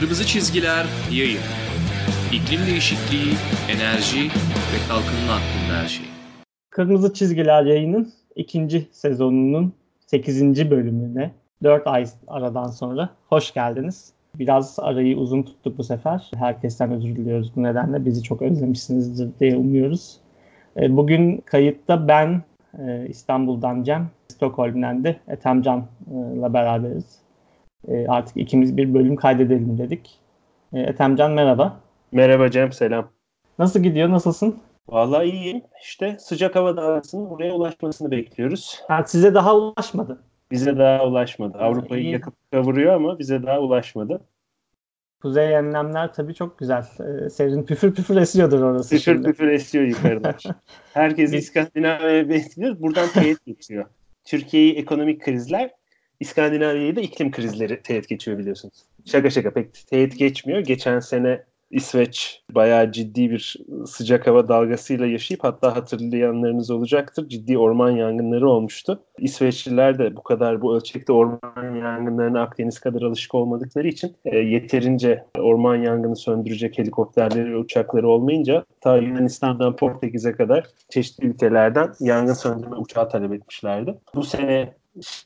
Kırmızı çizgiler yayın. İklim değişikliği, enerji ve kalkınma hakkında her şey. Kırmızı Çizgiler yayının ikinci sezonunun 8. bölümüne 4 ay aradan sonra hoş geldiniz. Biraz arayı uzun tuttuk bu sefer. Herkesten özür diliyoruz bu nedenle. Bizi çok özlemişsinizdir diye umuyoruz. E, bugün kayıtta ben e, İstanbul'dan Cem, Stockholm'den de Ethemcan'la beraberiz. E, artık ikimiz bir bölüm kaydedelim dedik. Ethemcan merhaba. Merhaba Cem, selam. Nasıl gidiyor, nasılsın? Vallahi iyiyim. İşte sıcak hava dalgasının buraya ulaşmasını bekliyoruz. Ha, size daha ulaşmadı. Bize daha ulaşmadı. Avrupa'yı yakıp kavuruyor ama bize daha ulaşmadı. Kuzey enlemler tabii çok güzel. Ee, serin püfür püfür esiyordur orası Püfür şimdi. püfür esiyor yukarıdan. Herkes İskandinavya'ya bekliyor. Buradan teyit geçiyor. Türkiye'yi ekonomik krizler, İskandinavya'yı da iklim krizleri teyit geçiyor biliyorsunuz. Şaka şaka pek teyit geçmiyor. Geçen sene İsveç bayağı ciddi bir sıcak hava dalgasıyla yaşayıp hatta hatırlayanlarınız olacaktır. Ciddi orman yangınları olmuştu. İsveçliler de bu kadar bu ölçekte orman yangınlarına Akdeniz kadar alışık olmadıkları için e, yeterince orman yangını söndürecek helikopterleri ve uçakları olmayınca ta Yunanistan'dan Portekiz'e kadar çeşitli ülkelerden yangın söndürme uçağı talep etmişlerdi. Bu sene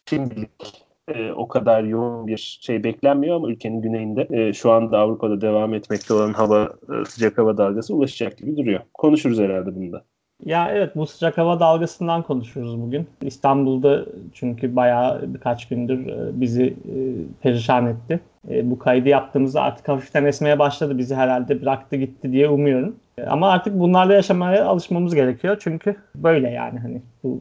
şimdilik e, o kadar yoğun bir şey beklenmiyor ama ülkenin güneyinde e, şu anda Avrupa'da devam etmekte olan hava e, sıcak hava dalgası ulaşacak gibi duruyor. Konuşuruz herhalde bunda. Ya evet bu sıcak hava dalgasından konuşuruz bugün. İstanbul'da çünkü bayağı birkaç gündür e, bizi e, perişan etti. E, bu kaydı yaptığımızda artık hafiften esmeye başladı. Bizi herhalde bıraktı gitti diye umuyorum. Ama artık bunlarla yaşamaya alışmamız gerekiyor. Çünkü böyle yani hani bu,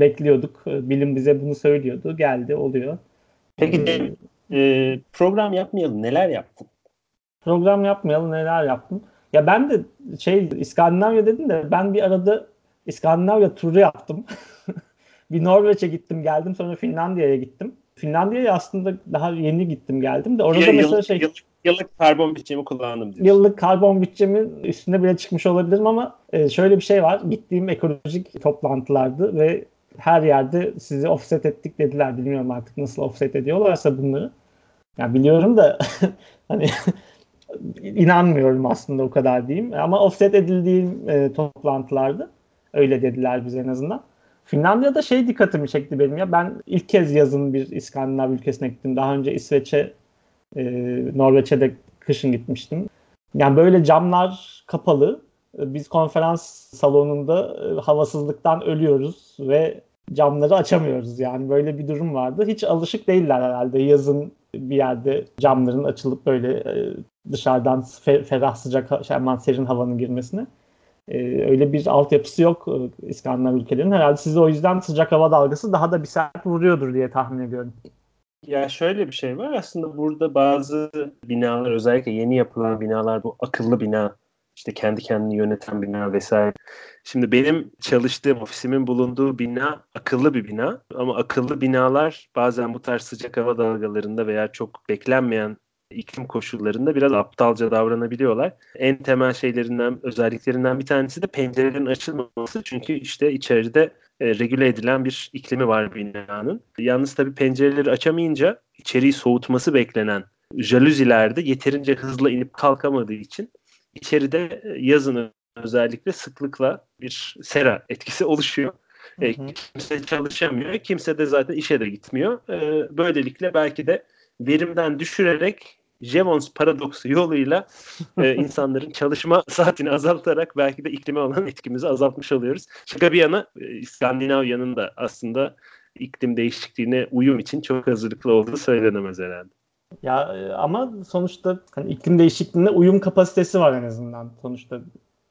bekliyorduk. Bilim bize bunu söylüyordu. Geldi oluyor. Peki de, e, program yapmayalım. Neler yaptın? Program yapmayalım. Neler yaptım? Ya ben de şey İskandinavya dedim de ben bir arada İskandinavya turu yaptım. bir Norveç'e gittim geldim sonra Finlandiya'ya gittim. Finlandiya'ya aslında daha yeni gittim geldim de orada ya, mesela yıllık, şey yıllık, yıllık karbon bütçemi kullandım diyorsun. Yıllık karbon bütçemin üstüne bile çıkmış olabilirim ama e, şöyle bir şey var. Gittiğim ekolojik toplantılardı ve her yerde sizi offset ettik dediler. Bilmiyorum artık nasıl offset ediyorlarsa bunları. Yani biliyorum da hani inanmıyorum aslında o kadar diyeyim. Ama offset edildiğim e, toplantılarda öyle dediler bize en azından. Finlandiya'da şey dikkatimi çekti benim ya. Ben ilk kez yazın bir İskandinav ülkesine gittim. Daha önce İsveç'e, e, Norveç'e de kışın gitmiştim. Yani böyle camlar kapalı. Biz konferans salonunda e, havasızlıktan ölüyoruz ve camları açamıyoruz. Yani böyle bir durum vardı. Hiç alışık değiller herhalde yazın bir yerde camların açılıp böyle dışarıdan ferah sıcak hemen serin havanın girmesine. Ee, öyle bir altyapısı yok e, İskandinav ülkelerin. Herhalde size o yüzden sıcak hava dalgası daha da bir sert vuruyordur diye tahmin ediyorum. Ya şöyle bir şey var aslında burada bazı binalar özellikle yeni yapılan binalar bu akıllı bina işte kendi kendini yöneten bina vesaire. Şimdi benim çalıştığım ofisimin bulunduğu bina akıllı bir bina ama akıllı binalar bazen bu tarz sıcak hava dalgalarında veya çok beklenmeyen iklim koşullarında biraz aptalca davranabiliyorlar. En temel şeylerinden, özelliklerinden bir tanesi de pencerelerin açılmaması. Çünkü işte içeride e, regüle edilen bir iklimi var binanın. Yalnız tabii pencereleri açamayınca içeriği soğutması beklenen jaluzilerde yeterince hızla inip kalkamadığı için içeride e, yazın özellikle sıklıkla bir sera etkisi oluşuyor. E, kimse çalışamıyor. Kimse de zaten işe de gitmiyor. E, böylelikle belki de verimden düşürerek Jevons paradoksu yoluyla e, insanların çalışma saatini azaltarak belki de iklime olan etkimizi azaltmış oluyoruz. Şaka bir yana e, İskandinavya'nın da aslında iklim değişikliğine uyum için çok hazırlıklı olduğu söylenemez herhalde. Ya e, ama sonuçta hani iklim değişikliğine uyum kapasitesi var en azından. Sonuçta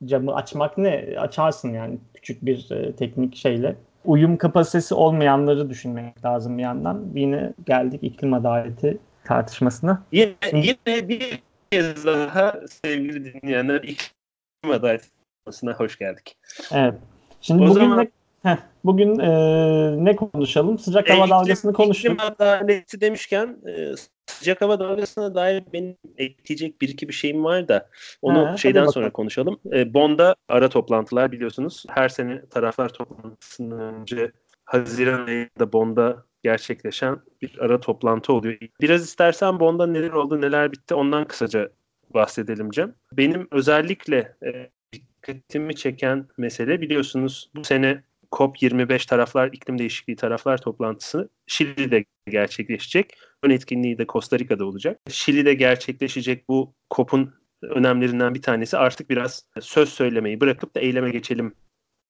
camı açmak ne? Açarsın yani küçük bir e, teknik şeyle. Uyum kapasitesi olmayanları düşünmek lazım bir yandan. Yine geldik iklim adaleti tartışmasına. Yine, yine bir kez daha sevgili dinleyenler iklim adaleti tartışmasına hoş geldik. Evet. Şimdi o bugün zaman... ne, heh, bugün e, ne konuşalım? Sıcak hava dalgasını konuştuk. İklim adaleti demişken e, sıcak hava dalgasına dair benim ekleyecek bir iki bir şeyim var da onu ha, şeyden sonra konuşalım. E, Bond'a ara toplantılar biliyorsunuz. Her sene taraflar toplantısından önce Haziran ayında Bond'a gerçekleşen bir ara toplantı oluyor. Biraz istersen Bond'da neler oldu neler bitti ondan kısaca bahsedelim Cem. Benim özellikle e, dikkatimi çeken mesele biliyorsunuz bu sene COP25 taraflar iklim değişikliği taraflar toplantısı Şili'de gerçekleşecek. Ön etkinliği de Costa Rica'da olacak. Şili'de gerçekleşecek bu COP'un önemlerinden bir tanesi artık biraz söz söylemeyi bırakıp da eyleme geçelim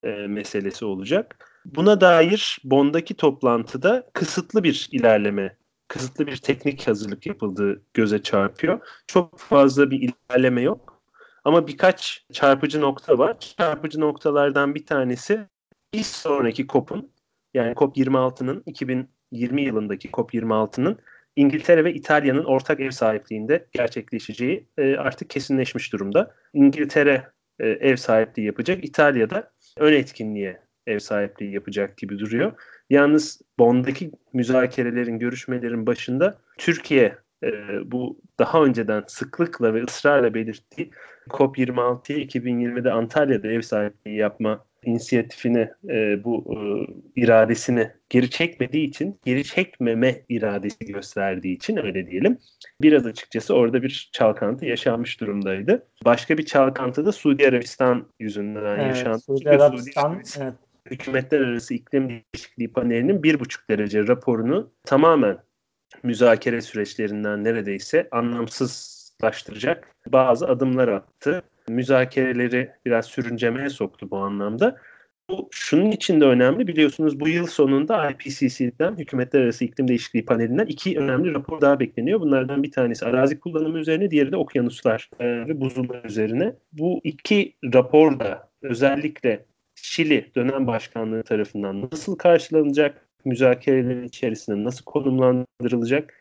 e, meselesi olacak. Buna dair Bond'daki toplantıda kısıtlı bir ilerleme, kısıtlı bir teknik hazırlık yapıldığı göze çarpıyor. Çok fazla bir ilerleme yok. Ama birkaç çarpıcı nokta var. Çarpıcı noktalardan bir tanesi bir sonraki COP'un yani COP26'nın 2020 yılındaki COP26'nın İngiltere ve İtalya'nın ortak ev sahipliğinde gerçekleşeceği e, artık kesinleşmiş durumda. İngiltere e, ev sahipliği yapacak, İtalya'da ön etkinliğe ev sahipliği yapacak gibi duruyor. Yalnız Bond'daki müzakerelerin, görüşmelerin başında Türkiye e, bu daha önceden sıklıkla ve ısrarla belirttiği COP26'ya 2020'de Antalya'da ev sahipliği yapma inisiyatifini, e, bu e, iradesini geri çekmediği için, geri çekmeme iradesi gösterdiği için öyle diyelim. Biraz açıkçası orada bir çalkantı yaşanmış durumdaydı. Başka bir çalkantı da Suudi Arabistan yüzünden evet, yaşandı. Suudi Arabistan, Suudi evet. Hükümetler Arası İklim Değişikliği Paneli'nin bir buçuk derece raporunu tamamen müzakere süreçlerinden neredeyse anlamsızlaştıracak bazı adımlar attı müzakereleri biraz sürüncemeye soktu bu anlamda. Bu şunun için de önemli. Biliyorsunuz bu yıl sonunda IPCC'den, Hükümetler Arası İklim Değişikliği Paneli'nden iki önemli rapor daha bekleniyor. Bunlardan bir tanesi arazi kullanımı üzerine, diğeri de okyanuslar e, ve buzullar üzerine. Bu iki rapor da özellikle Şili dönem başkanlığı tarafından nasıl karşılanacak, müzakerelerin içerisinde nasıl konumlandırılacak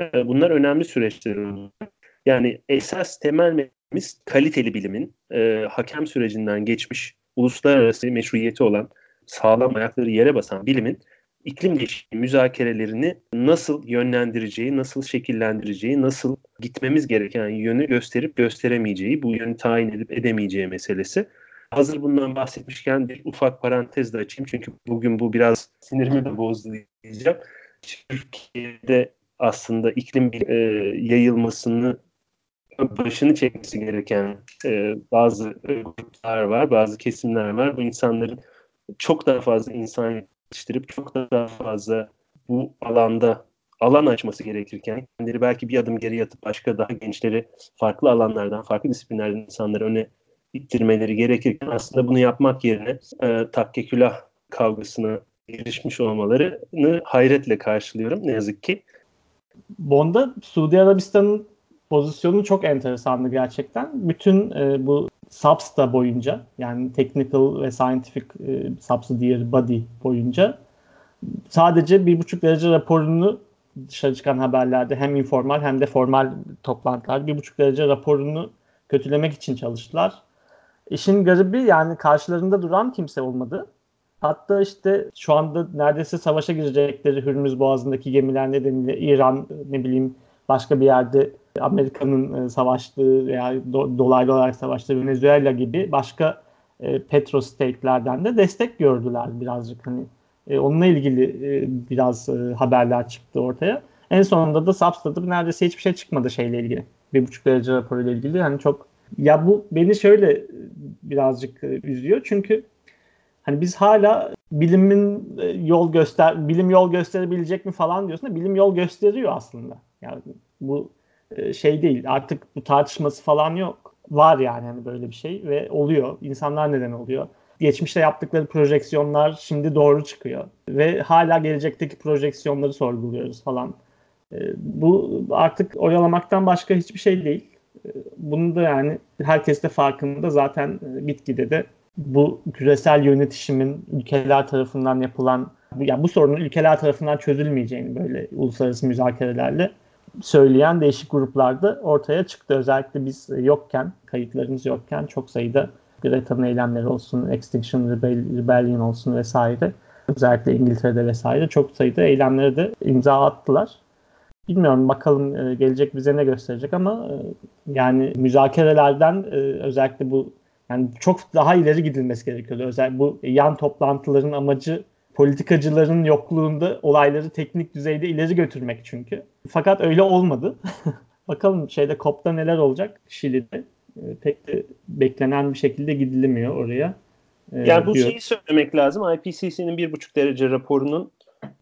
e, bunlar önemli süreçler. Yani esas temel biz kaliteli bilimin e, hakem sürecinden geçmiş, uluslararası meşruiyeti olan, sağlam ayakları yere basan bilimin iklim değişikliği müzakerelerini nasıl yönlendireceği, nasıl şekillendireceği, nasıl gitmemiz gereken yönü gösterip gösteremeyeceği, bu yönü tayin edip edemeyeceği meselesi. Hazır bundan bahsetmişken bir ufak parantez de açayım çünkü bugün bu biraz sinirimi de bozdu diyeceğim. Türkiye'de aslında iklim e, yayılmasını başını çekmesi gereken e, bazı gruplar var, bazı kesimler var. Bu insanların çok daha fazla insan yetiştirip çok daha fazla bu alanda alan açması gerekirken kendileri belki bir adım geri yatıp başka daha gençleri farklı alanlardan, farklı disiplinlerden insanları öne ittirmeleri gerekirken aslında bunu yapmak yerine e, takkekülah kavgasına girişmiş olmalarını hayretle karşılıyorum ne yazık ki. Bond'a Suudi Arabistan'ın pozisyonu çok enteresandı gerçekten. Bütün e, bu SAPS'ta boyunca yani technical ve scientific e, subsidiary body boyunca sadece bir buçuk derece raporunu dışarı çıkan haberlerde hem informal hem de formal toplantılar bir buçuk derece raporunu kötülemek için çalıştılar. İşin garibi yani karşılarında duran kimse olmadı. Hatta işte şu anda neredeyse savaşa girecekleri Hürmüz Boğazı'ndaki gemiler nedeniyle İran ne bileyim başka bir yerde Amerika'nın e, savaştığı veya do, dolaylı olarak savaştığı Venezuela gibi başka e, petro state'lerden de destek gördüler birazcık hani e, onunla ilgili e, biraz e, haberler çıktı ortaya. En sonunda da Substat'ta neredeyse hiçbir şey çıkmadı şeyle ilgili. Bir buçuk derece raporuyla ilgili. Hani çok ya bu beni şöyle e, birazcık e, üzüyor. Çünkü hani biz hala bilimin e, yol göster bilim yol gösterebilecek mi falan diyorsun da bilim yol gösteriyor aslında. Yani bu şey değil. Artık bu tartışması falan yok. Var yani hani böyle bir şey ve oluyor. İnsanlar neden oluyor? Geçmişte yaptıkları projeksiyonlar şimdi doğru çıkıyor ve hala gelecekteki projeksiyonları sorguluyoruz falan. E, bu artık oyalamaktan başka hiçbir şey değil. E, bunu da yani herkes de farkında zaten gitgide de bu küresel yönetişimin ülkeler tarafından yapılan yani bu sorunun ülkeler tarafından çözülmeyeceğini böyle uluslararası müzakerelerle söyleyen değişik gruplarda ortaya çıktı. Özellikle biz yokken, kayıtlarımız yokken çok sayıda Greta'nın eylemleri olsun, Extinction Rebellion olsun vesaire. Özellikle İngiltere'de vesaire çok sayıda eylemlere de imza attılar. Bilmiyorum bakalım e, gelecek bize ne gösterecek ama e, yani müzakerelerden e, özellikle bu yani çok daha ileri gidilmesi gerekiyordu. Özellikle bu yan toplantıların amacı politikacıların yokluğunda olayları teknik düzeyde ileri götürmek çünkü. Fakat öyle olmadı. Bakalım şeyde COP'ta neler olacak Şili'de. E, pek de beklenen bir şekilde gidilmiyor oraya. E, yani bu diyor. şeyi söylemek lazım. IPCC'nin bir buçuk derece raporunun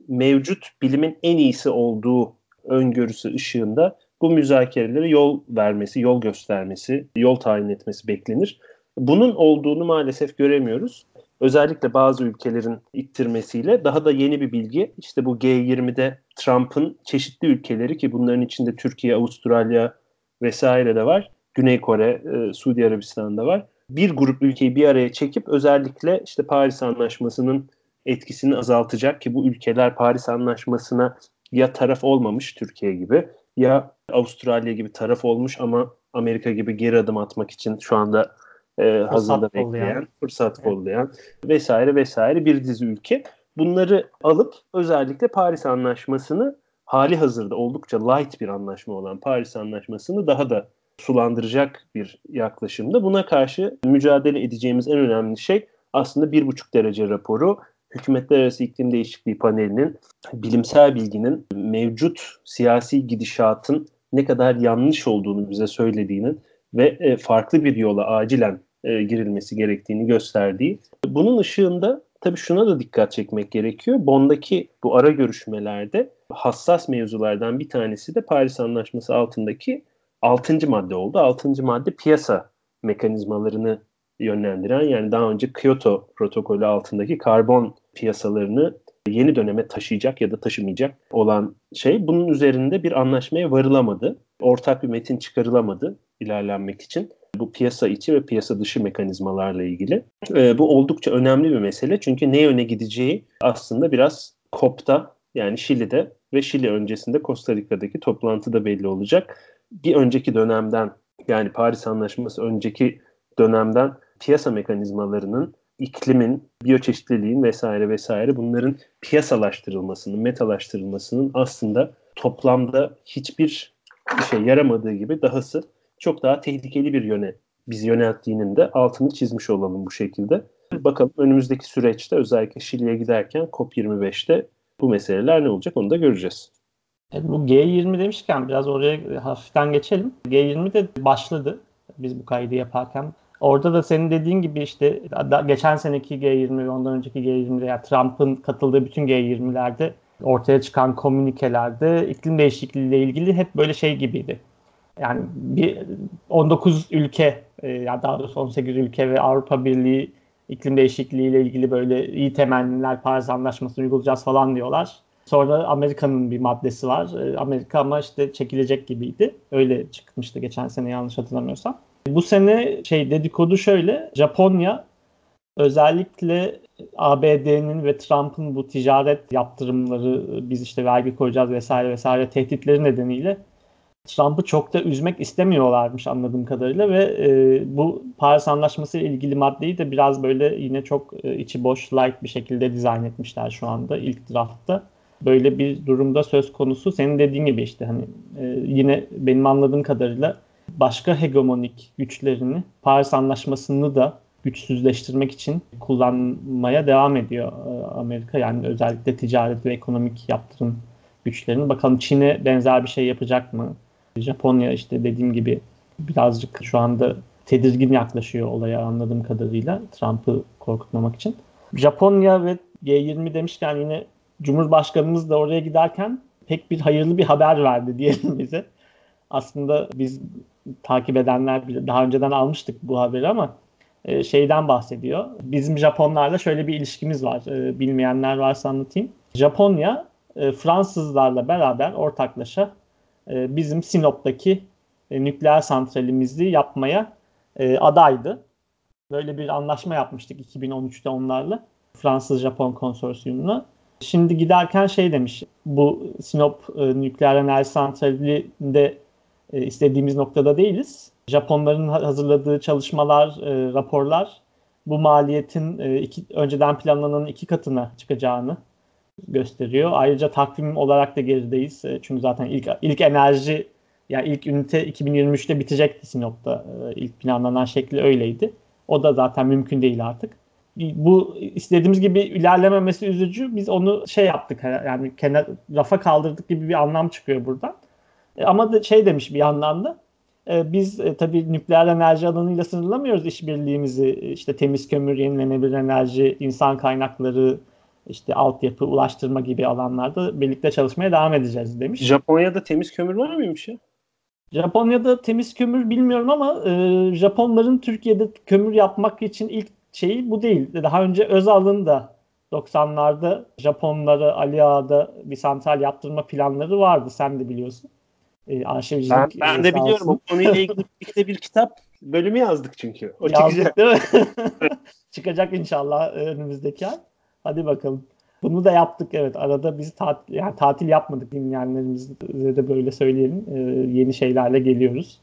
mevcut bilimin en iyisi olduğu öngörüsü ışığında bu müzakerelere yol vermesi, yol göstermesi, yol tayin etmesi beklenir. Bunun olduğunu maalesef göremiyoruz. Özellikle bazı ülkelerin ittirmesiyle daha da yeni bir bilgi. İşte bu G20'de Trump'ın çeşitli ülkeleri ki bunların içinde Türkiye, Avustralya vesaire de var. Güney Kore, e, Suudi Arabistan'da var. Bir grup ülkeyi bir araya çekip özellikle işte Paris Anlaşması'nın etkisini azaltacak ki bu ülkeler Paris Anlaşması'na ya taraf olmamış Türkiye gibi ya Avustralya gibi taraf olmuş ama Amerika gibi geri adım atmak için şu anda e, hazırda bekleyen, kollayan. fırsat evet. kollayan vesaire vesaire bir dizi ülke. Bunları alıp özellikle Paris Anlaşması'nı hali hazırda oldukça light bir anlaşma olan Paris Anlaşması'nı daha da sulandıracak bir yaklaşımda. Buna karşı mücadele edeceğimiz en önemli şey aslında bir buçuk derece raporu Hükümetler Arası İklim Değişikliği Paneli'nin bilimsel bilginin mevcut siyasi gidişatın ne kadar yanlış olduğunu bize söylediğinin ve e, farklı bir yola acilen e, girilmesi gerektiğini gösterdiği. Bunun ışığında tabii şuna da dikkat çekmek gerekiyor. Bond'daki bu ara görüşmelerde hassas mevzulardan bir tanesi de Paris Anlaşması altındaki 6. madde oldu. 6. madde piyasa mekanizmalarını yönlendiren yani daha önce Kyoto protokolü altındaki karbon piyasalarını yeni döneme taşıyacak ya da taşımayacak olan şey. Bunun üzerinde bir anlaşmaya varılamadı. Ortak bir metin çıkarılamadı ilerlenmek için. Bu piyasa içi ve piyasa dışı mekanizmalarla ilgili. E, bu oldukça önemli bir mesele. Çünkü ne yöne gideceği aslında biraz COP'ta yani Şili'de ve Şili öncesinde Costa Rica'daki toplantıda belli olacak. Bir önceki dönemden yani Paris Anlaşması önceki dönemden piyasa mekanizmalarının iklimin, biyoçeşitliliğin vesaire vesaire bunların piyasalaştırılmasının, metalaştırılmasının aslında toplamda hiçbir şey yaramadığı gibi dahası çok daha tehlikeli bir yöne biz yönelttiğinin de altını çizmiş olalım bu şekilde. Bakalım önümüzdeki süreçte özellikle Şili'ye giderken COP25'te bu meseleler ne olacak onu da göreceğiz. Evet, bu G20 demişken biraz oraya hafiften geçelim. G20 de başladı biz bu kaydı yaparken. Orada da senin dediğin gibi işte geçen seneki G20 ve ondan önceki G20'de yani Trump'ın katıldığı bütün G20'lerde ortaya çıkan komünikelerde iklim değişikliği ile ilgili hep böyle şey gibiydi. Yani bir 19 ülke e, ya daha doğrusu 18 ülke ve Avrupa Birliği iklim değişikliği ile ilgili böyle iyi temenniler Paris Anlaşması'nı uygulayacağız falan diyorlar. Sonra Amerika'nın bir maddesi var. E, Amerika ama işte çekilecek gibiydi. Öyle çıkmıştı geçen sene yanlış hatırlamıyorsam. Bu sene şey dedikodu şöyle. Japonya özellikle ABD'nin ve Trump'ın bu ticaret yaptırımları biz işte vergi koyacağız vesaire vesaire tehditleri nedeniyle Trump'ı çok da üzmek istemiyorlarmış anladığım kadarıyla ve e, bu Paris Anlaşması ile ilgili maddeyi de biraz böyle yine çok e, içi boş light bir şekilde dizayn etmişler şu anda ilk draftta. Böyle bir durumda söz konusu senin dediğin gibi işte hani e, yine benim anladığım kadarıyla başka hegemonik güçlerini Paris Anlaşması'nı da güçsüzleştirmek için kullanmaya devam ediyor e, Amerika. Yani özellikle ticaret ve ekonomik yaptırım güçlerini. Bakalım Çin'e benzer bir şey yapacak mı? Japonya işte dediğim gibi birazcık şu anda tedirgin yaklaşıyor olaya anladığım kadarıyla Trump'ı korkutmamak için. Japonya ve G20 demişken yine Cumhurbaşkanımız da oraya giderken pek bir hayırlı bir haber verdi diyelim bize. Aslında biz takip edenler daha önceden almıştık bu haberi ama e, şeyden bahsediyor. Bizim Japonlarla şöyle bir ilişkimiz var. E, bilmeyenler varsa anlatayım. Japonya e, Fransızlarla beraber ortaklaşa e, bizim Sinop'taki e, nükleer santralimizi yapmaya e, adaydı. Böyle bir anlaşma yapmıştık 2013'te onlarla. Fransız-Japon konsorsiyumuna. Şimdi giderken şey demiş. Bu Sinop nükleer enerji santralinde e, istediğimiz noktada değiliz. Japonların hazırladığı çalışmalar, raporlar bu maliyetin iki, önceden planlanan iki katına çıkacağını gösteriyor. Ayrıca takvim olarak da gerideyiz. E, çünkü zaten ilk ilk enerji yani ilk ünite 2023'te bitecekti Sinop'ta. E, ilk planlanan şekli öyleydi. O da zaten mümkün değil artık. bu istediğimiz gibi ilerlememesi üzücü. Biz onu şey yaptık yani kenar rafa kaldırdık gibi bir anlam çıkıyor buradan. E, ama da şey demiş bir yandan da e, biz e, tabii nükleer enerji alanıyla sınırlamıyoruz işbirliğimizi. İşte temiz kömür, yenilenebilir enerji, insan kaynakları, işte altyapı, ulaştırma gibi alanlarda birlikte çalışmaya devam edeceğiz demiş. Japonya'da temiz kömür var mıymış ya? Japonya'da temiz kömür bilmiyorum ama e, Japonların Türkiye'de kömür yapmak için ilk şeyi bu değil. Daha önce Özal'ın da 90'larda Japonlara Ali Ağa'da bir santral yaptırma planları vardı. Sen de biliyorsun. E, arşivcilik. Ben, ben de biliyorum. O konuyla ilgili bir kitap bölümü yazdık çünkü. O yazdık çıkacak. değil mi? çıkacak inşallah önümüzdeki ay. Hadi bakalım. Bunu da yaptık evet. Arada biz tatil, yani tatil yapmadık dinleyenlerimize de böyle söyleyelim. Ee, yeni şeylerle geliyoruz.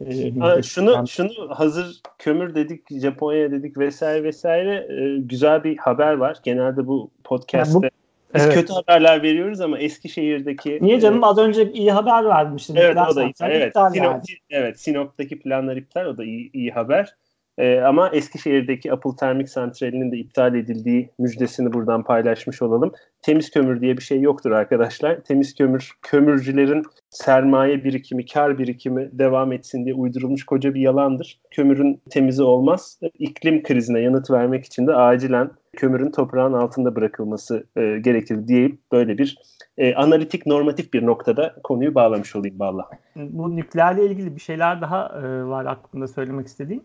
Ee, ha, şunu şunu hazır kömür dedik, Japonya dedik vesaire vesaire e, güzel bir haber var. Genelde bu podcast'te yani bu, biz evet. kötü haberler veriyoruz ama Eskişehir'deki Niye canım e, az önce iyi haber vermiştin. Evet o da iyi. Evet, Sinop, yani. evet Sinop'taki planlar iptal o da iyi, iyi haber. E, ama Eskişehir'deki Apıl Termik Santrali'nin de iptal edildiği müjdesini buradan paylaşmış olalım. Temiz kömür diye bir şey yoktur arkadaşlar. Temiz kömür, kömürcülerin sermaye birikimi, kar birikimi devam etsin diye uydurulmuş koca bir yalandır. Kömürün temizi olmaz. İklim krizine yanıt vermek için de acilen kömürün toprağın altında bırakılması e, gerekir deyip böyle bir e, analitik normatif bir noktada konuyu bağlamış olayım valla. Bu nükleerle ilgili bir şeyler daha e, var aklımda söylemek istediğim.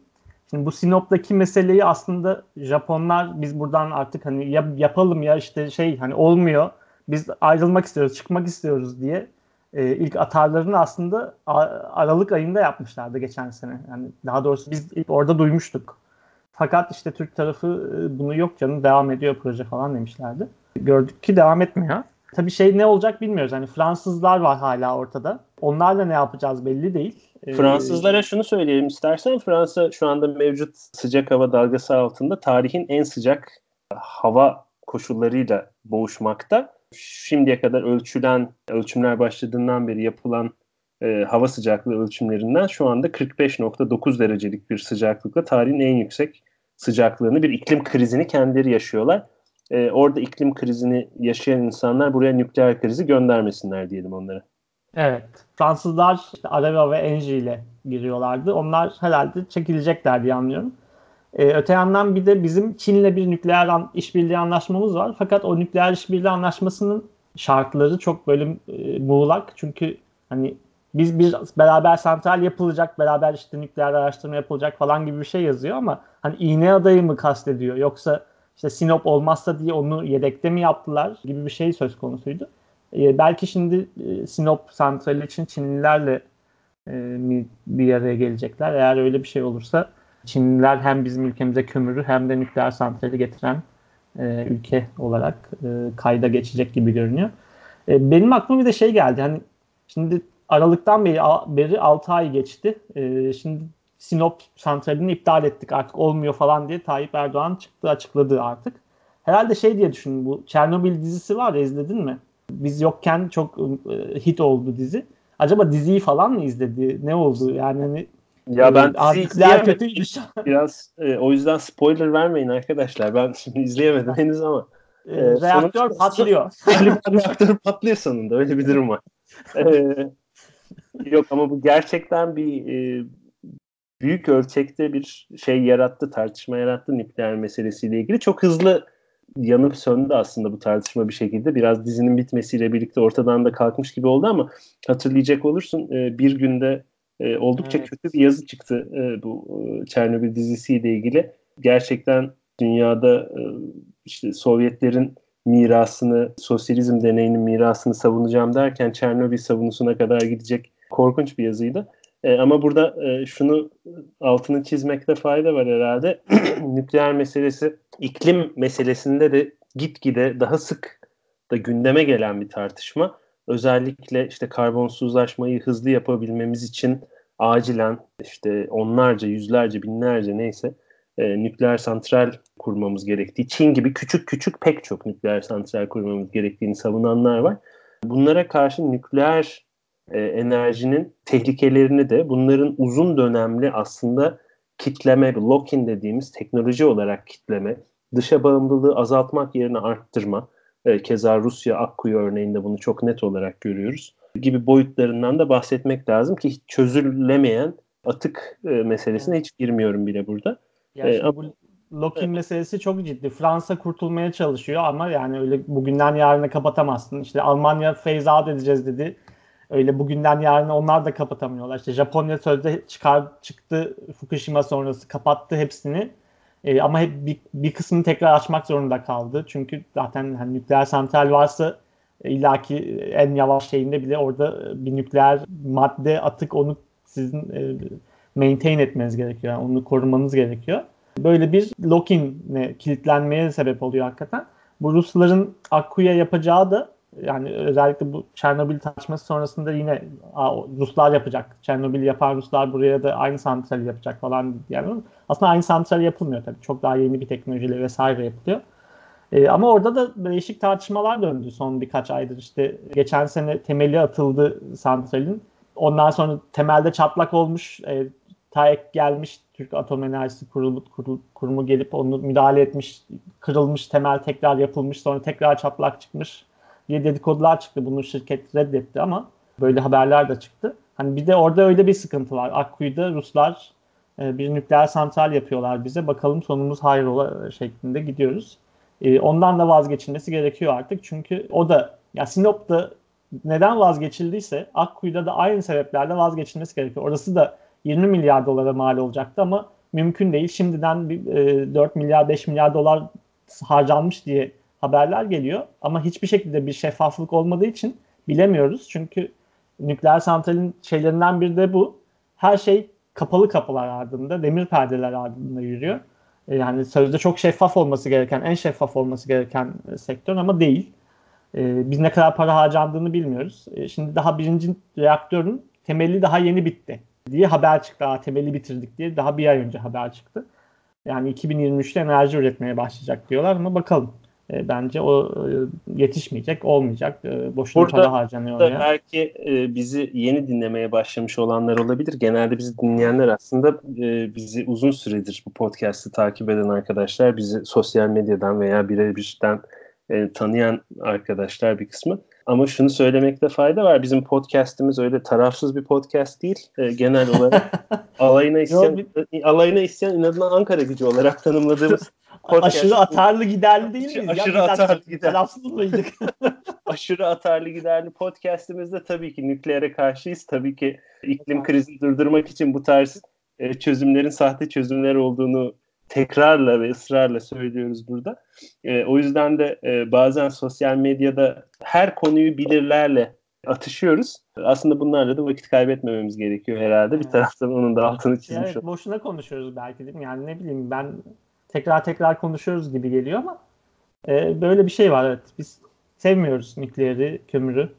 Şimdi bu Sinop'taki meseleyi aslında Japonlar biz buradan artık hani ya, yapalım ya işte şey hani olmuyor. Biz ayrılmak istiyoruz, çıkmak istiyoruz diye e, ilk atarlarını aslında Aralık ayında yapmışlardı geçen sene. Yani daha doğrusu biz ilk orada duymuştuk. Fakat işte Türk tarafı e, bunu yok canım devam ediyor proje falan demişlerdi. Gördük ki devam etmiyor. Tabii şey ne olacak bilmiyoruz. Hani Fransızlar var hala ortada. Onlarla ne yapacağız belli değil. Ee, Fransızlara şunu söyleyelim istersen. Fransa şu anda mevcut sıcak hava dalgası altında tarihin en sıcak hava koşullarıyla boğuşmakta. Şimdiye kadar ölçülen, ölçümler başladığından beri yapılan e, hava sıcaklığı ölçümlerinden şu anda 45.9 derecelik bir sıcaklıkla tarihin en yüksek sıcaklığını bir iklim krizini kendileri yaşıyorlar. E, orada iklim krizini yaşayan insanlar buraya nükleer krizi göndermesinler diyelim onlara. Evet. Fransızlar işte Areva ve Engie ile giriyorlardı. Onlar herhalde çekilecekler diye anlıyorum. Ee, öte yandan bir de bizim Çin'le bir nükleer an, işbirliği anlaşmamız var. Fakat o nükleer işbirliği anlaşmasının şartları çok böyle e, muğlak. Çünkü hani biz bir beraber santral yapılacak, beraber işte nükleer araştırma yapılacak falan gibi bir şey yazıyor ama hani iğne adayı mı kastediyor yoksa işte Sinop olmazsa diye onu yedekte mi yaptılar gibi bir şey söz konusuydu. E, belki şimdi e, Sinop santrali için Çinlilerle e, bir araya gelecekler. Eğer öyle bir şey olursa Çinliler hem bizim ülkemize kömürü hem de nükleer santrali getiren e, ülke olarak kayda geçecek gibi görünüyor. Benim aklıma bir de şey geldi. Hani şimdi Aralık'tan beri, beri 6 ay geçti. Şimdi Sinop santralini iptal ettik artık olmuyor falan diye Tayyip Erdoğan çıktı açıkladı artık. Herhalde şey diye düşünün bu Çernobil dizisi var ya izledin mi? Biz yokken çok e, hit oldu dizi. Acaba diziyi falan mı izledi? Ne oldu? Yani hani ya e, ben dizi kötüymüş. Biraz e, o yüzden spoiler vermeyin arkadaşlar. Ben şimdi izleyemedim henüz ama. E, e reaktör sonuçta, patlıyor. reaktör patlıyor sonunda. Öyle bir durum var. e, yok ama bu gerçekten bir e, büyük ölçekte bir şey yarattı, tartışma yarattı nükleer meselesiyle ilgili. Çok hızlı yanıp söndü aslında bu tartışma bir şekilde. Biraz dizinin bitmesiyle birlikte ortadan da kalkmış gibi oldu ama hatırlayacak olursun e, bir günde e, oldukça evet. kötü bir yazı çıktı e, bu Çernobil dizisiyle ilgili. Gerçekten dünyada işte Sovyetlerin mirasını, sosyalizm deneyinin mirasını savunacağım derken Çernobil savunusuna kadar gidecek korkunç bir yazıydı. E, ama burada e, şunu altını çizmekte fayda var herhalde. Nükleer meselesi iklim meselesinde de gitgide daha sık da gündeme gelen bir tartışma. Özellikle işte karbonsuzlaşmayı hızlı yapabilmemiz için acilen işte onlarca, yüzlerce, binlerce neyse e, nükleer santral kurmamız gerektiği, Çin gibi küçük küçük pek çok nükleer santral kurmamız gerektiğini savunanlar var. Bunlara karşı nükleer e, enerjinin tehlikelerini de bunların uzun dönemli aslında kitleme, lock-in dediğimiz teknoloji olarak kitleme, dışa bağımlılığı azaltmak yerine arttırma, e, keza Rusya Akkuyu örneğinde bunu çok net olarak görüyoruz gibi boyutlarından da bahsetmek lazım ki hiç çözülemeyen atık e, meselesine hiç girmiyorum bile burada. Yani ee, bu Lokin evet. meselesi çok ciddi. Fransa kurtulmaya çalışıyor ama yani öyle bugünden yarına kapatamazsın. İşte Almanya phase out edeceğiz dedi. Öyle bugünden yarına onlar da kapatamıyorlar. İşte Japonya sözde çıkar çıktı Fukushima sonrası kapattı hepsini. E, ama hep bir, bir kısmını tekrar açmak zorunda kaldı. Çünkü zaten hani nükleer santral varsa e, illaki en yavaş şeyinde bile orada bir nükleer madde atık onu sizin e, maintain etmeniz gerekiyor. Yani onu korumanız gerekiyor. Böyle bir lock-in'e kilitlenmeye sebep oluyor hakikaten. Bu Rusların Akku'ya yapacağı da yani özellikle bu Çernobil tartışması sonrasında yine Ruslar yapacak. Çernobil yapan Ruslar buraya da aynı santrali yapacak falan yani aslında aynı santral yapılmıyor tabii. Çok daha yeni bir teknolojiyle vesaire yapılıyor. Ee, ama orada da değişik tartışmalar döndü son birkaç aydır. İşte geçen sene temeli atıldı santralin. Ondan sonra temelde çatlak olmuş. E, TAEK gelmiş. Türk Atom Enerjisi Kurumu, kurumu gelip onu müdahale etmiş. Kırılmış temel tekrar yapılmış. Sonra tekrar çatlak çıkmış diye dedikodular çıktı. Bunu şirket reddetti ama böyle haberler de çıktı. Hani bir de orada öyle bir sıkıntı var. Akkuyu'da Ruslar e, bir nükleer santral yapıyorlar bize. Bakalım sonumuz hayrola şeklinde gidiyoruz. E, ondan da vazgeçilmesi gerekiyor artık. Çünkü o da ya Sinop'ta neden vazgeçildiyse Akkuyu'da da aynı sebeplerle vazgeçilmesi gerekiyor. Orası da 20 milyar dolara mal olacaktı ama mümkün değil. Şimdiden bir, e, 4 milyar 5 milyar dolar harcanmış diye haberler geliyor. Ama hiçbir şekilde bir şeffaflık olmadığı için bilemiyoruz. Çünkü nükleer santralin şeylerinden biri de bu. Her şey kapalı kapılar ardında, demir perdeler ardında yürüyor. E, yani sözde çok şeffaf olması gereken, en şeffaf olması gereken e, sektör ama değil. E, biz ne kadar para harcandığını bilmiyoruz. Şimdi daha birinci reaktörün temeli daha yeni bitti diye haber çıktı. Daha temeli bitirdik diye daha bir ay önce haber çıktı. Yani 2023'te enerji üretmeye başlayacak diyorlar ama bakalım. E, bence o e, yetişmeyecek, olmayacak. E, boşuna Burada para harcanıyor oraya. Belki e, bizi yeni dinlemeye başlamış olanlar olabilir. Genelde bizi dinleyenler aslında e, bizi uzun süredir bu podcast'ı takip eden arkadaşlar, bizi sosyal medyadan veya birebirden e, tanıyan arkadaşlar bir kısmı. Ama şunu söylemekte fayda var. Bizim podcast'imiz öyle tarafsız bir podcast değil. E, genel olarak alayına isyan, alayına isyan inadına Ankara gücü olarak tanımladığımız podcast. Aşırı atarlı giderli değil miyiz? Aşırı ya, atarlı giderli. Mıydık? aşırı atarlı giderli podcast'imizde tabii ki nükleere karşıyız. Tabii ki iklim krizini durdurmak için bu tarz e, çözümlerin sahte çözümler olduğunu tekrarla ve ısrarla söylüyoruz burada. E, o yüzden de e, bazen sosyal medyada her konuyu bilirlerle atışıyoruz. Aslında bunlarla da vakit kaybetmememiz gerekiyor herhalde. Bir taraftan onun da altını çizmiş evet, Boşuna konuşuyoruz belki değil mi? Yani ne bileyim ben tekrar tekrar konuşuyoruz gibi geliyor ama e, böyle bir şey var evet. Biz sevmiyoruz nükleeri, kömürü.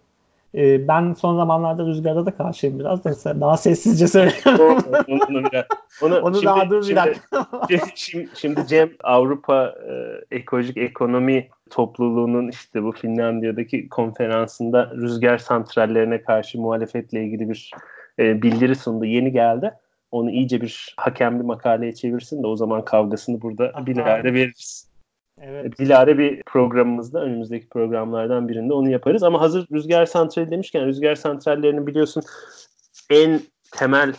E, ben son zamanlarda rüzgarda da karşıyım biraz da daha sessizce söylüyorum. onu, biraz, onu, onu şimdi, daha dur bir dakika. Şimdi, şimdi Cem Avrupa e, Ekolojik Ekonomi Topluluğu'nun işte bu Finlandiya'daki konferansında rüzgar santrallerine karşı muhalefetle ilgili bir e, bildiri sundu. Yeni geldi onu iyice bir hakemli makaleye çevirsin de o zaman kavgasını burada Aha. bilahare veririz. Evet. Bilahare bir programımızda önümüzdeki programlardan birinde onu yaparız. Ama hazır rüzgar santrali demişken rüzgar santrallerinin biliyorsun en temel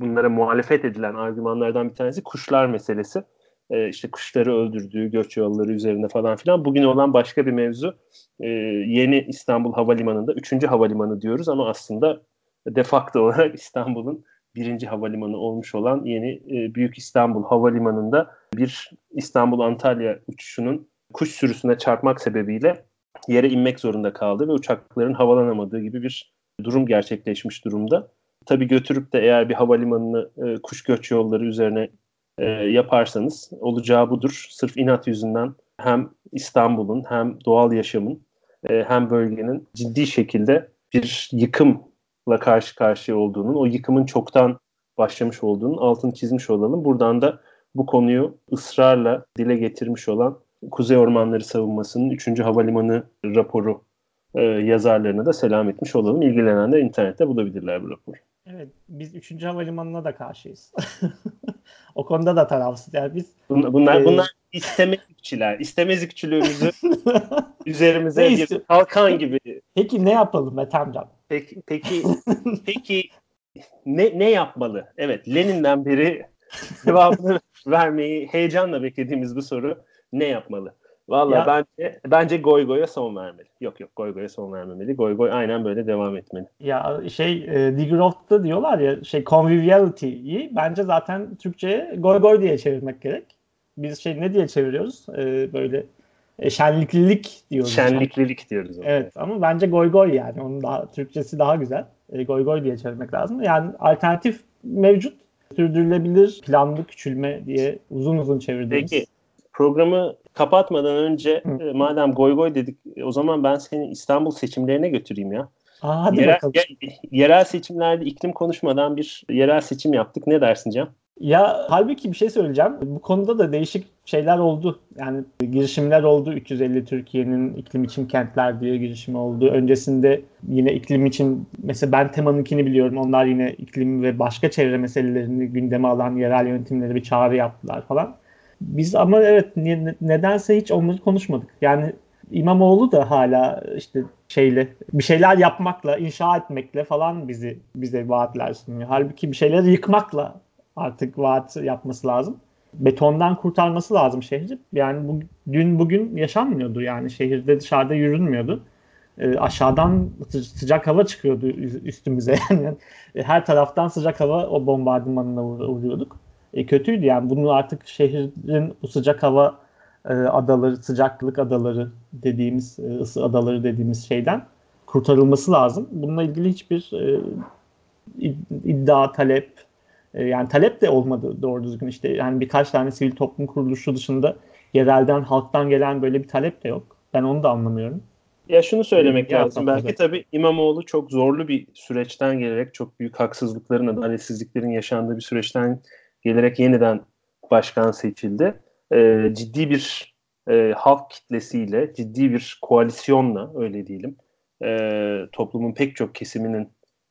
bunlara muhalefet edilen argümanlardan bir tanesi kuşlar meselesi. Ee, işte kuşları öldürdüğü göç yolları üzerinde falan filan. Bugün olan başka bir mevzu ee, yeni İstanbul Havalimanı'nda, üçüncü havalimanı diyoruz ama aslında de facto olarak İstanbul'un birinci havalimanı olmuş olan yeni e, Büyük İstanbul Havalimanı'nda bir İstanbul-Antalya uçuşunun kuş sürüsüne çarpmak sebebiyle yere inmek zorunda kaldı ve uçakların havalanamadığı gibi bir durum gerçekleşmiş durumda. Tabii götürüp de eğer bir havalimanını e, kuş göç yolları üzerine e, yaparsanız olacağı budur. Sırf inat yüzünden hem İstanbul'un hem doğal yaşamın e, hem bölgenin ciddi şekilde bir yıkım karşı karşıya olduğunun, o yıkımın çoktan başlamış olduğunun altını çizmiş olalım. Buradan da bu konuyu ısrarla dile getirmiş olan Kuzey Ormanları Savunması'nın 3. Havalimanı raporu e, yazarlarına da selam etmiş olalım. İlgilenenler internette bulabilirler bu raporu. Evet, biz 3. havalimanına da karşıyız. o konuda da tarafsız. Yani biz bunlar bunlar, e, bunlar istemezlikçiler. İstemezlikçiliğimizi üzerimize bir kalkan gibi. Peki ne yapalım Metemcan? Peki peki peki ne ne yapmalı? Evet, Lenin'den beri cevabını vermeyi heyecanla beklediğimiz bu soru ne yapmalı? Vallahi Ya- bence bence Goy Goy'a son vermeli. Yok yok Goy Goy'a son vermemeli. Goy Goy aynen böyle devam etmeli. Ya şey e, Degrowth'ta diyorlar ya şey conviviality'yi bence zaten Türkçe'ye goy goy diye çevirmek gerek. Biz şey ne diye çeviriyoruz? E, böyle e, şenliklilik diyoruz. Şenliklilik diyoruz. ona. Evet ama bence goy goy yani. Onun daha Türkçesi daha güzel. E, goy goy diye çevirmek lazım. Yani alternatif mevcut. Sürdürülebilir planlı küçülme diye uzun uzun çevirdiğimiz. Peki programı kapatmadan önce Hı. e, madem goy goy dedik e, o zaman ben seni İstanbul seçimlerine götüreyim ya. Aa, hadi yerel, bakalım. ye- yerel seçimlerde iklim konuşmadan bir yerel seçim yaptık. Ne dersin Cem? Ya halbuki bir şey söyleyeceğim. Bu konuda da değişik şeyler oldu. Yani girişimler oldu. 350 Türkiye'nin iklim için kentler diye girişimi oldu. Öncesinde yine iklim için mesela ben Tema'nınkini biliyorum. Onlar yine iklim ve başka çevre meselelerini gündeme alan yerel yönetimlere bir çağrı yaptılar falan. Biz ama evet ne- nedense hiç onları konuşmadık. Yani İmamoğlu da hala işte şeyle bir şeyler yapmakla, inşa etmekle falan bizi bize vaatler sunuyor. Halbuki bir şeyleri yıkmakla artık vaat yapması lazım. Betondan kurtarması lazım şehri. Yani bu, dün bugün yaşanmıyordu yani şehirde dışarıda yürünmüyordu. E, aşağıdan sı- sıcak hava çıkıyordu üz- üstümüze yani. E, her taraftan sıcak hava o bombardımanına uğruyorduk. E, kötüydü yani bunu artık şehrin bu sıcak hava e, adaları, sıcaklık adaları dediğimiz, e, ısı adaları dediğimiz şeyden kurtarılması lazım. Bununla ilgili hiçbir e, id- iddia, talep, e, yani talep de olmadı doğru düzgün işte. Yani birkaç tane sivil toplum kuruluşu dışında yerelden, halktan gelen böyle bir talep de yok. Ben onu da anlamıyorum. Ya şunu söylemek Ya, lazım. Belki tabii İmamoğlu çok zorlu bir süreçten gelerek çok büyük haksızlıkların, adaletsizliklerin yaşandığı bir süreçten gelerek yeniden başkan seçildi. Ee, ciddi bir e, halk kitlesiyle, ciddi bir koalisyonla öyle diyelim. e, toplumun pek çok kesiminin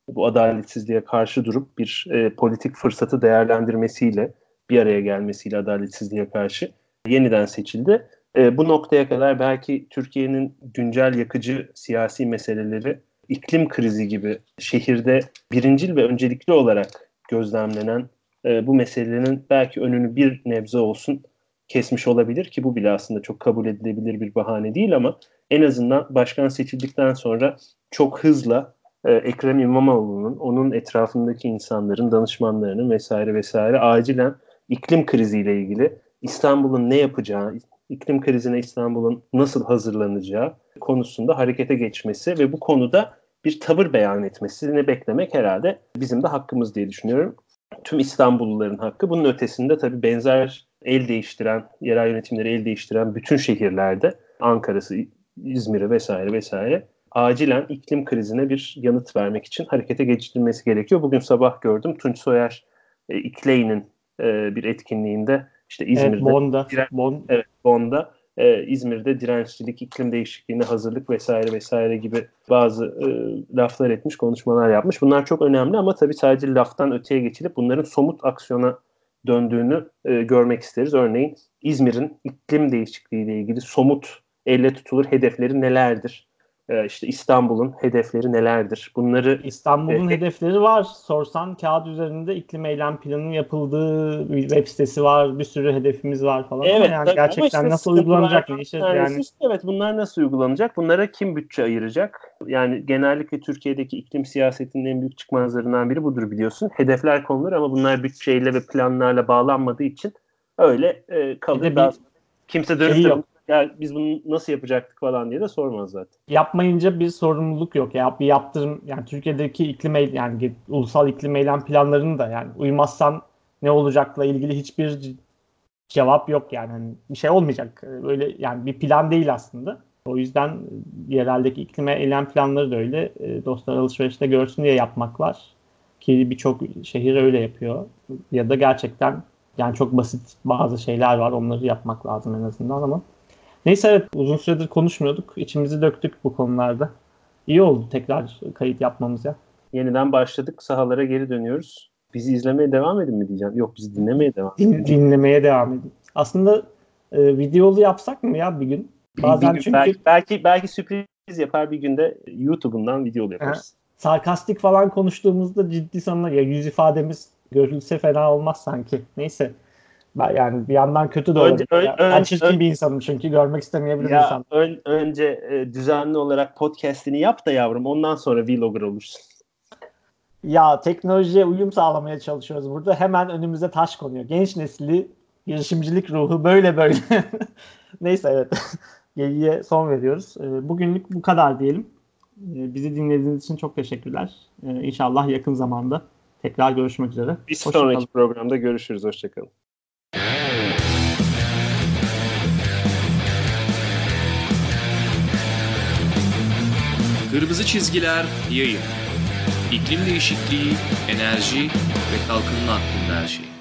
bu adaletsizliğe karşı durup bir e, politik fırsatı değerlendirmesiyle bir araya gelmesiyle adaletsizliğe karşı yeniden seçildi. E, bu noktaya kadar belki Türkiye'nin güncel yakıcı siyasi meseleleri iklim krizi gibi şehirde birincil ve öncelikli olarak gözlemlenen e, bu meselelerin belki önünü bir nebze olsun kesmiş olabilir ki bu bile aslında çok kabul edilebilir bir bahane değil ama en azından başkan seçildikten sonra çok hızla e, Ekrem İmamoğlu'nun, onun etrafındaki insanların, danışmanlarının vesaire vesaire acilen iklim kriziyle ilgili İstanbul'un ne yapacağı, iklim krizine İstanbul'un nasıl hazırlanacağı konusunda harekete geçmesi ve bu konuda bir tavır beyan etmesini beklemek herhalde bizim de hakkımız diye düşünüyorum. Tüm İstanbulluların hakkı. Bunun ötesinde tabii benzer el değiştiren, yerel yönetimleri el değiştiren bütün şehirlerde Ankara'sı, İzmir'i vesaire vesaire acilen iklim krizine bir yanıt vermek için harekete geçirilmesi gerekiyor. Bugün sabah gördüm Tunç Soyer e, İkley'nin e, bir etkinliğinde işte İzmir'de Evet, Bond'da. Diren- Bond, Evet, Bond'da e, İzmir'de dirençlilik, iklim değişikliğine hazırlık vesaire vesaire gibi bazı e, laflar etmiş, konuşmalar yapmış. Bunlar çok önemli ama tabii sadece laftan öteye geçilip bunların somut aksiyona döndüğünü e, görmek isteriz. Örneğin İzmir'in iklim değişikliği ile ilgili somut elle tutulur hedefleri nelerdir? E, işte İstanbul'un hedefleri nelerdir? Bunları İstanbul'un E, hedefleri var. Sorsan kağıt üzerinde iklim eylem planının yapıldığı bir web sitesi var. Bir sürü hedefimiz var falan. Evet, yani gerçekten işte nasıl uygulanacak ne işe Yani, evet bunlar nasıl uygulanacak? Bunlara kim bütçe ayıracak? Yani genellikle Türkiye'deki iklim siyasetinin en büyük çıkmazlarından biri budur biliyorsun. Hedefler konulur ama bunlar bütçeyle ve planlarla bağlanmadığı için öyle e, kalır. Bir Kimse dönüp de yok. Ya biz bunu nasıl yapacaktık falan diye de sormaz zaten. yapmayınca bir sorumluluk yok. Ya bir yaptırım yani Türkiye'deki iklim yani ulusal iklim eylem planlarını da yani uymazsan ne olacakla ilgili hiçbir cevap yok yani. Hani bir şey olmayacak. Böyle yani bir plan değil aslında. O yüzden e, yereldeki iklim eylem planları da öyle. E, dostlar alışverişte görsün diye yapmak var. Ki birçok şehir öyle yapıyor. Ya da gerçekten yani çok basit bazı şeyler var. Onları yapmak lazım en azından ama Neyse evet uzun süredir konuşmuyorduk. İçimizi döktük bu konularda. İyi oldu tekrar kayıt yapmamız ya. Yeniden başladık. Sahalara geri dönüyoruz. Bizi izlemeye devam edin mi diyeceğim. Yok bizi dinlemeye devam edin. Din- dinlemeye devam edin. Aslında e, videolu yapsak mı ya bir gün? Bazen Bir- çünkü belki, belki belki sürpriz yapar bir günde YouTube'undan video yaparız. sarkastik falan konuştuğumuzda ciddi sanırım ya yüz ifademiz görülse fena olmaz sanki. Neyse. Ben yani bir yandan kötü de Önce- olabilir. ön- ben ön- çirkin ön- bir insanım çünkü görmek istemeyebilir Ya insan. ön- önce e, düzenli olarak podcast'ini yap da yavrum ondan sonra vlogger olursun. Ya teknolojiye uyum sağlamaya çalışıyoruz burada. Hemen önümüze taş konuyor. Genç nesli girişimcilik ruhu böyle böyle. Neyse evet. Geyiğe son veriyoruz. Ee, Bugünlük bu kadar diyelim. Ee, Bizi dinlediğiniz için çok teşekkürler. Ee, İnşallah yakın zamanda tekrar görüşmek üzere. Bir sonraki programda görüşürüz. Hoşçakalın. Kırmızı çizgiler yayın. İklim değişikliği, enerji ve kalkınma hakkında her şey.